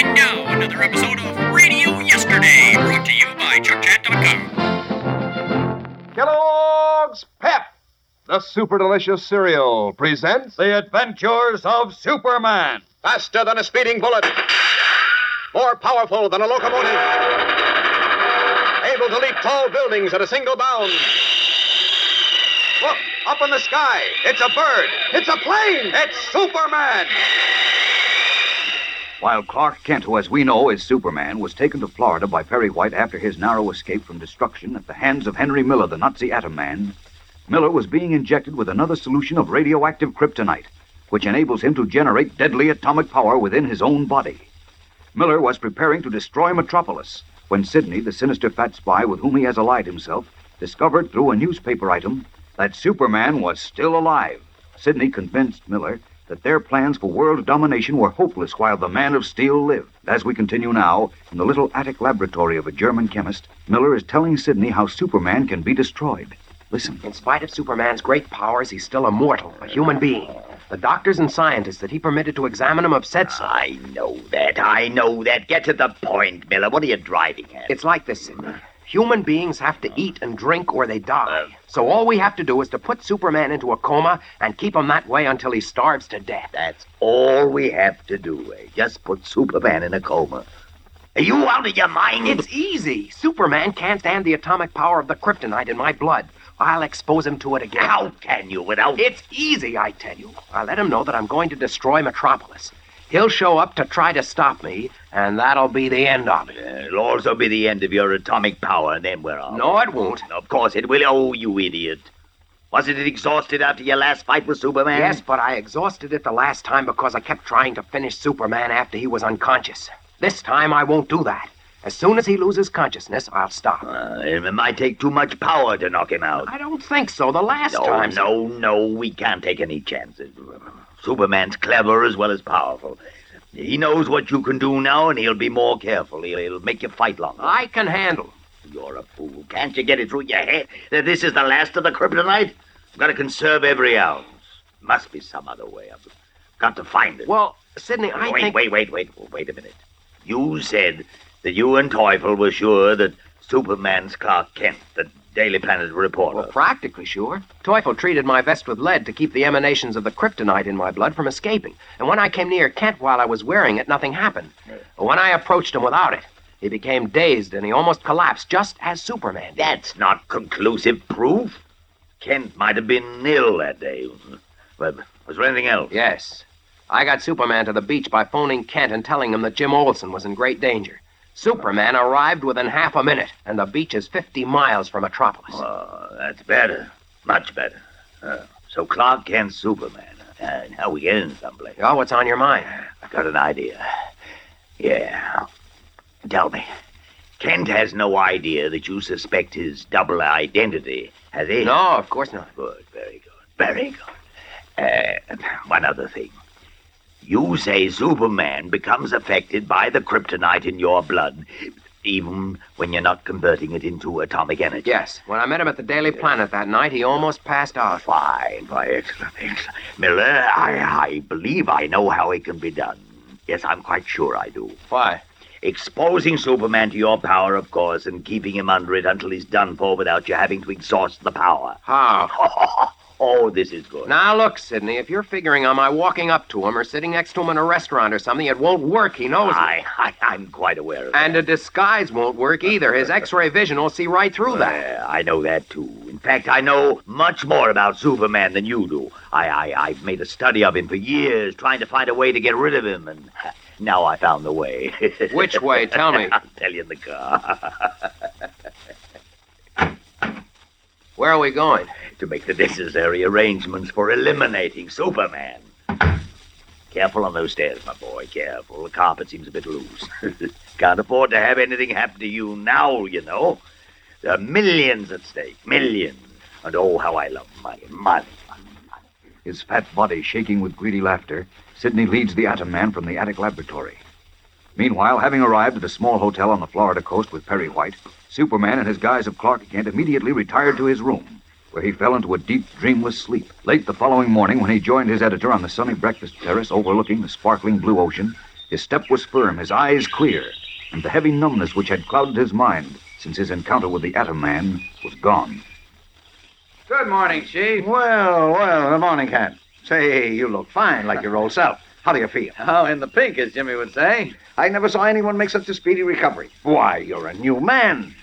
And now, another episode of Radio Yesterday, brought to you by ChuckChat.com. Kellogg's Pep, the super delicious cereal, presents The Adventures of Superman. Faster than a speeding bullet, more powerful than a locomotive, able to leap tall buildings at a single bound. Look, up in the sky. It's a bird. It's a plane. It's Superman. While Clark Kent, who, as we know, is Superman, was taken to Florida by Perry White after his narrow escape from destruction at the hands of Henry Miller, the Nazi atom man, Miller was being injected with another solution of radioactive kryptonite, which enables him to generate deadly atomic power within his own body. Miller was preparing to destroy Metropolis when Sidney, the sinister fat spy with whom he has allied himself, discovered through a newspaper item that Superman was still alive. Sidney convinced Miller that their plans for world domination were hopeless while the Man of Steel lived. As we continue now, in the little attic laboratory of a German chemist, Miller is telling Sidney how Superman can be destroyed. Listen. In spite of Superman's great powers, he's still a mortal, a human being. The doctors and scientists that he permitted to examine him have said so. I know that. I know that. Get to the point, Miller. What are you driving at? It's like this, Sidney. Human beings have to eat and drink or they die. So all we have to do is to put Superman into a coma and keep him that way until he starves to death. That's all we have to do, eh? Just put Superman in a coma. Are you out of your mind? It's easy. Superman can't stand the atomic power of the kryptonite in my blood. I'll expose him to it again. How can you without... It's easy, I tell you. I'll let him know that I'm going to destroy Metropolis. He'll show up to try to stop me, and that'll be the end of it. It'll also be the end of your atomic power, and then we're off. No, it won't. Of course it will. Oh, you idiot. Wasn't it exhausted after your last fight with Superman? Yes, but I exhausted it the last time because I kept trying to finish Superman after he was unconscious. This time I won't do that. As soon as he loses consciousness, I'll stop. Uh, it might take too much power to knock him out. I don't think so. The last time. no, time. no, no. We can't take any chances. Superman's clever as well as powerful. He knows what you can do now, and he'll be more careful. He'll, he'll make you fight longer. I can handle. You're a fool. Can't you get it through your head that this is the last of the kryptonite? I've got to conserve every ounce. Must be some other way. I've got to find it. Well, Sidney, I wait, think. wait, wait, wait, wait a minute. You said that you and Teufel were sure that Superman's Clark Kent, the Daily Planet reporter. Well, practically sure. Teufel treated my vest with lead to keep the emanations of the kryptonite in my blood from escaping. And when I came near Kent while I was wearing it, nothing happened. But when I approached him without it, he became dazed and he almost collapsed, just as Superman did. That's not conclusive proof. Kent might have been ill that day. But was there anything else? Yes. I got Superman to the beach by phoning Kent and telling him that Jim Olsen was in great danger. Superman arrived within half a minute, and the beach is 50 miles from Metropolis. Oh, that's better. Much better. Uh, so Clark Kent's Superman. Uh, now we get in someplace. Oh, what's on your mind? I've got an idea. Yeah. Tell me. Kent has no idea that you suspect his double identity, has he? No, of course not. Good, very good, very good. Uh, one other thing. You say Superman becomes affected by the kryptonite in your blood, even when you're not converting it into atomic energy. Yes. When I met him at the Daily Planet that night, he almost passed out. Fine, fine, excellent, excellent. Miller, I, I believe I know how it can be done. Yes, I'm quite sure I do. Why? Exposing Superman to your power, of course, and keeping him under it until he's done for without you having to exhaust the power. How? oh, this is good. Now, look, Sidney, if you're figuring on my walking up to him or sitting next to him in a restaurant or something, it won't work. He knows it. I, I, I'm quite aware of And that. a disguise won't work either. His X-ray vision will see right through that. I know that, too. In fact, I know much more about Superman than you do. I, I, I've made a study of him for years, trying to find a way to get rid of him, and now I found the way. Which way? Tell me. I'll tell you in the car. Where are we going? To make the necessary arrangements for eliminating Superman. Careful on those stairs, my boy. Careful. The carpet seems a bit loose. Can't afford to have anything happen to you now, you know. There are millions at stake. Millions. And oh, how I love money. Money. His fat body shaking with greedy laughter, Sidney leads the atom man from the attic laboratory. Meanwhile, having arrived at a small hotel on the Florida coast with Perry White, Superman, in his guise of Clark Kent, immediately retired to his room, where he fell into a deep, dreamless sleep. Late the following morning, when he joined his editor on the sunny breakfast terrace overlooking the sparkling blue ocean, His step was firm, his eyes clear, and the heavy numbness which had clouded his mind since his encounter with the Atom Man was gone. Good morning, Chief. Well, well, good morning, Kent. Say, you look fine, like your old self. How do you feel? Oh, in the pink, as Jimmy would say. I never saw anyone make such a speedy recovery. Why, you're a new man.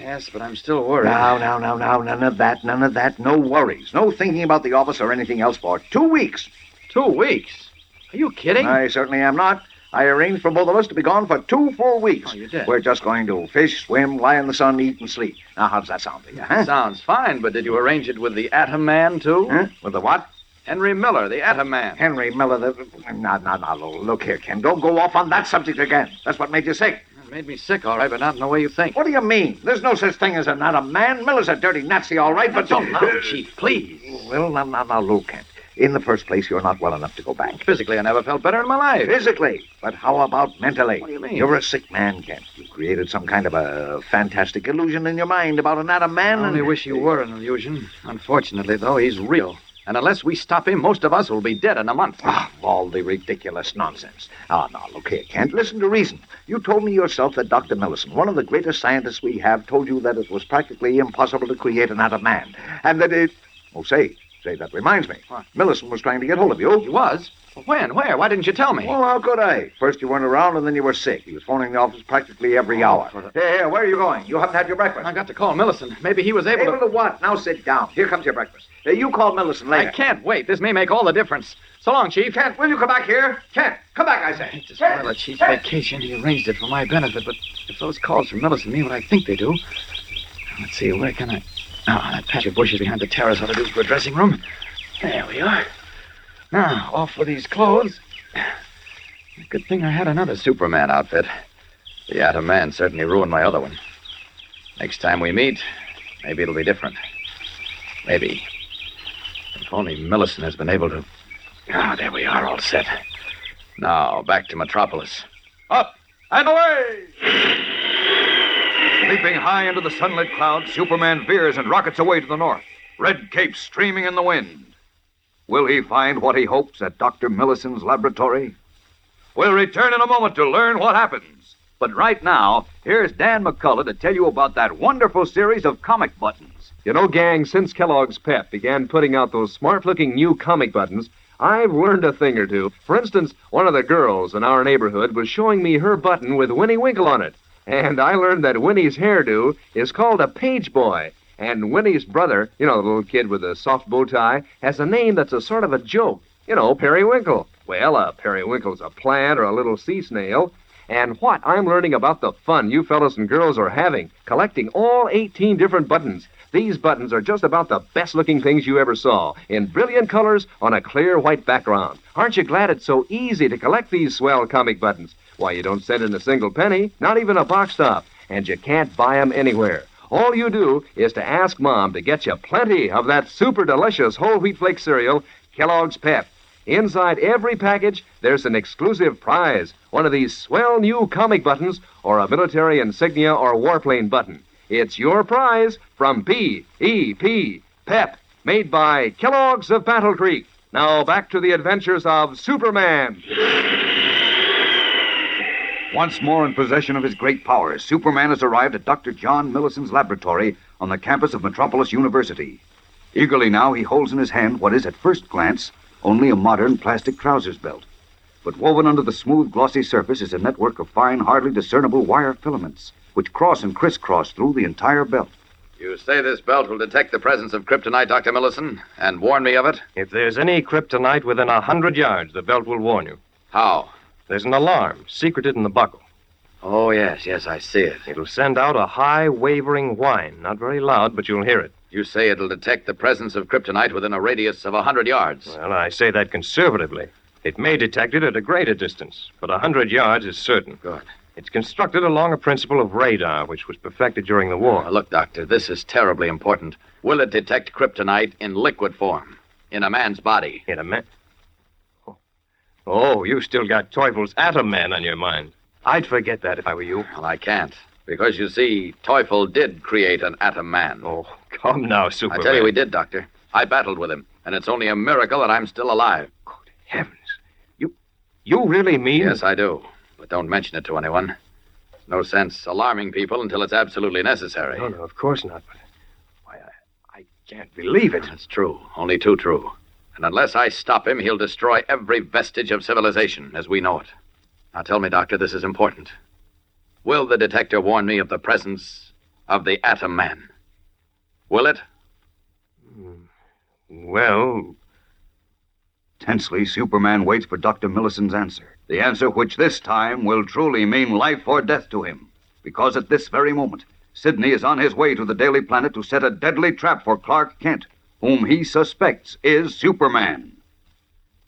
Yes, but I'm still worried. Now, now, now, now, none of that, none of that. No worries. No thinking about the office or anything else for two weeks. Two weeks? Are you kidding? I certainly am not. I arranged for both of us to be gone for two full weeks. Oh, you did? We're just going to fish, swim, lie in the sun, eat, and sleep. Now, how does that sound to you, huh? Sounds fine, but did you arrange it with the Atom Man, too? Huh? With the what? Henry Miller, the Atom Man. Henry Miller, the... Now, now, now, look here, Ken. Don't go off on that subject again. That's what made you sick. Made me sick, all right, but not in the way you think. What do you mean? There's no such thing as a not a man. Miller's a dirty Nazi, all right, but... Don't loud, Chief, please. Well, now, now, now, look, Kent. In the first place, you're not well enough to go back. Physically, I never felt better in my life. Physically. But how about mentally? What do you mean? You're a sick man, Kent. You created some kind of a fantastic illusion in your mind about an Atom man. I only and... wish you were an illusion. Unfortunately, though, he's real. And unless we stop him, most of us will be dead in a month. Ah, all the ridiculous nonsense. Ah, now, look here, Kent. Listen to reason. You told me yourself that Dr. Millison, one of the greatest scientists we have, told you that it was practically impossible to create another man. And that it... Oh, say, say, that reminds me. What? Millison was trying to get hold of you. He was? When? Where? Why didn't you tell me? Well, how could I? First you weren't around, and then you were sick. He was phoning the office practically every Oh, hour. Here, here, where are you going? You haven't had your breakfast. I got to call Millicent. Maybe he was able, to. Able to what? Now sit down. Here comes your breakfast. Uh, you call Millicent to. I can't wait. This may make all the difference. So long, Chief. Kent, will you come back here? Kent, come back, I I say. hate to spoil Chief's vacation. He arranged it for my benefit, but if those calls from Millicent mean what I think they do. Let's see, where can I. Oh, that patch of bushes behind the terrace ought to do for a dressing room. There we are. Now, off with these clothes. Good thing I had another Superman outfit. The Atom Man certainly ruined my other one. Next time we meet, maybe it'll be different. Maybe. If only Millicent has been able to. Ah, there we are, all set. Now, back to Metropolis. Up and away! Leaping high into the sunlit clouds, Superman veers and rockets away to the north, red cape streaming in the wind. Will he find what he hopes at Dr. Millicent's laboratory? We'll return in a moment to learn what happens. But right now, here's Dan McCullough to tell you about that wonderful series of comic buttons. You know, gang, since Kellogg's Pep began putting out those smart looking new comic buttons, I've learned a thing or two. For instance, one of the girls in our neighborhood was showing me her button with Winnie Winkle on it. And I learned that Winnie's hairdo is called a page boy. And Winnie's brother, you know, the little kid with the soft bow tie, has a name that's a sort of a joke. You know, Periwinkle. Well, a periwinkle's a plant or a little sea snail. And what I'm learning about the fun you fellows and girls are having collecting all 18 different buttons. These buttons are just about the best looking things you ever saw, in brilliant colors on a clear white background. Aren't you glad it's so easy to collect these swell comic buttons? Why, you don't send in a single penny, not even a box top, and you can't buy 'em anywhere. All you do is to ask Mom to get you plenty of that super delicious whole wheat flake cereal, Kellogg's Pep. Inside every package, there's an exclusive prize one of these swell new comic buttons, or a military insignia or warplane button. It's your prize from P.E.P. Pep, made by Kellogg's of Battle Creek. Now back to the adventures of Superman. Once more in possession of his great powers, Superman has arrived at Dr. John Millicent's laboratory on the campus of Metropolis University. Eagerly now, he holds in his hand what is, at first glance, only a modern plastic trousers belt. But woven under the smooth, glossy surface is a network of fine, hardly discernible wire filaments, which cross and crisscross through the entire belt. You say this belt will detect the presence of kryptonite, Dr. Millicent, and warn me of it? If there's any kryptonite within a hundred yards, the belt will warn you. How? There's an alarm secreted in the buckle. Oh, yes, yes, I see it. It'll send out a high, wavering whine. Not very loud, but you'll hear it. You say it'll detect the presence of kryptonite within a radius of a hundred yards. Well, I say that conservatively. It may detect it at a greater distance, but a hundred yards is certain. Good. It's constructed along a principle of radar, which was perfected during the war. Now, look, Doctor, this is terribly important. Will it detect kryptonite in liquid form? In a man's body? In a minute. Oh. you still got Teufel's Atom Man on your mind. I'd forget that if I were you. Well, I can't. Because you see, Teufel did create an atom man. Oh, come now, Superman. I tell you, we did, Doctor. I battled with him, and it's only a miracle that I'm still alive. Good heavens. You you really mean Yes, I do. but don't mention it to anyone. No sense alarming people until it's absolutely necessary. No, no, of course not. But why, I, I can't believe it. That's true. Only too true. And unless I stop him, he'll destroy every vestige of civilization as we know it. Now tell me, Doctor, this is important. Will the detector warn me of the presence of the Atom Man? Will it? Mm. Well, Tensely, Superman waits for Dr. Millicent's answer. The answer which this time will truly mean life or death to him. Because at this very moment, Sidney is on his way to the Daily Planet to set a deadly trap for Clark Kent, whom he suspects is Superman.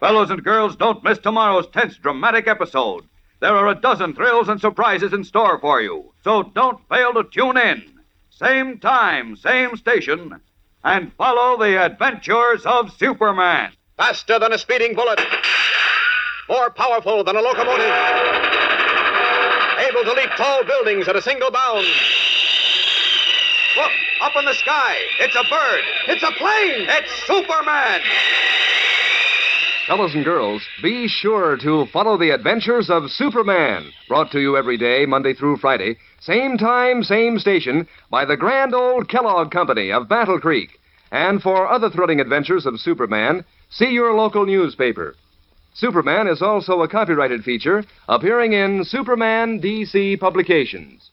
Fellows and girls, don't miss tomorrow's tense, dramatic episode. There are a dozen thrills and surprises in store for you, so don't fail to tune in. Same time, same station, and follow the adventures of Superman. Faster than a speeding bullet. More powerful than a locomotive. Able to leap tall buildings at a single bound. Look, up in the sky. It's a bird. It's a plane. It's Superman. Fellows and girls, be sure to follow the adventures of Superman, brought to you every day, Monday through Friday, same time, same station, by the grand old Kellogg Company of Battle Creek. And for other thrilling adventures of Superman, see your local newspaper. Superman is also a copyrighted feature appearing in Superman DC Publications.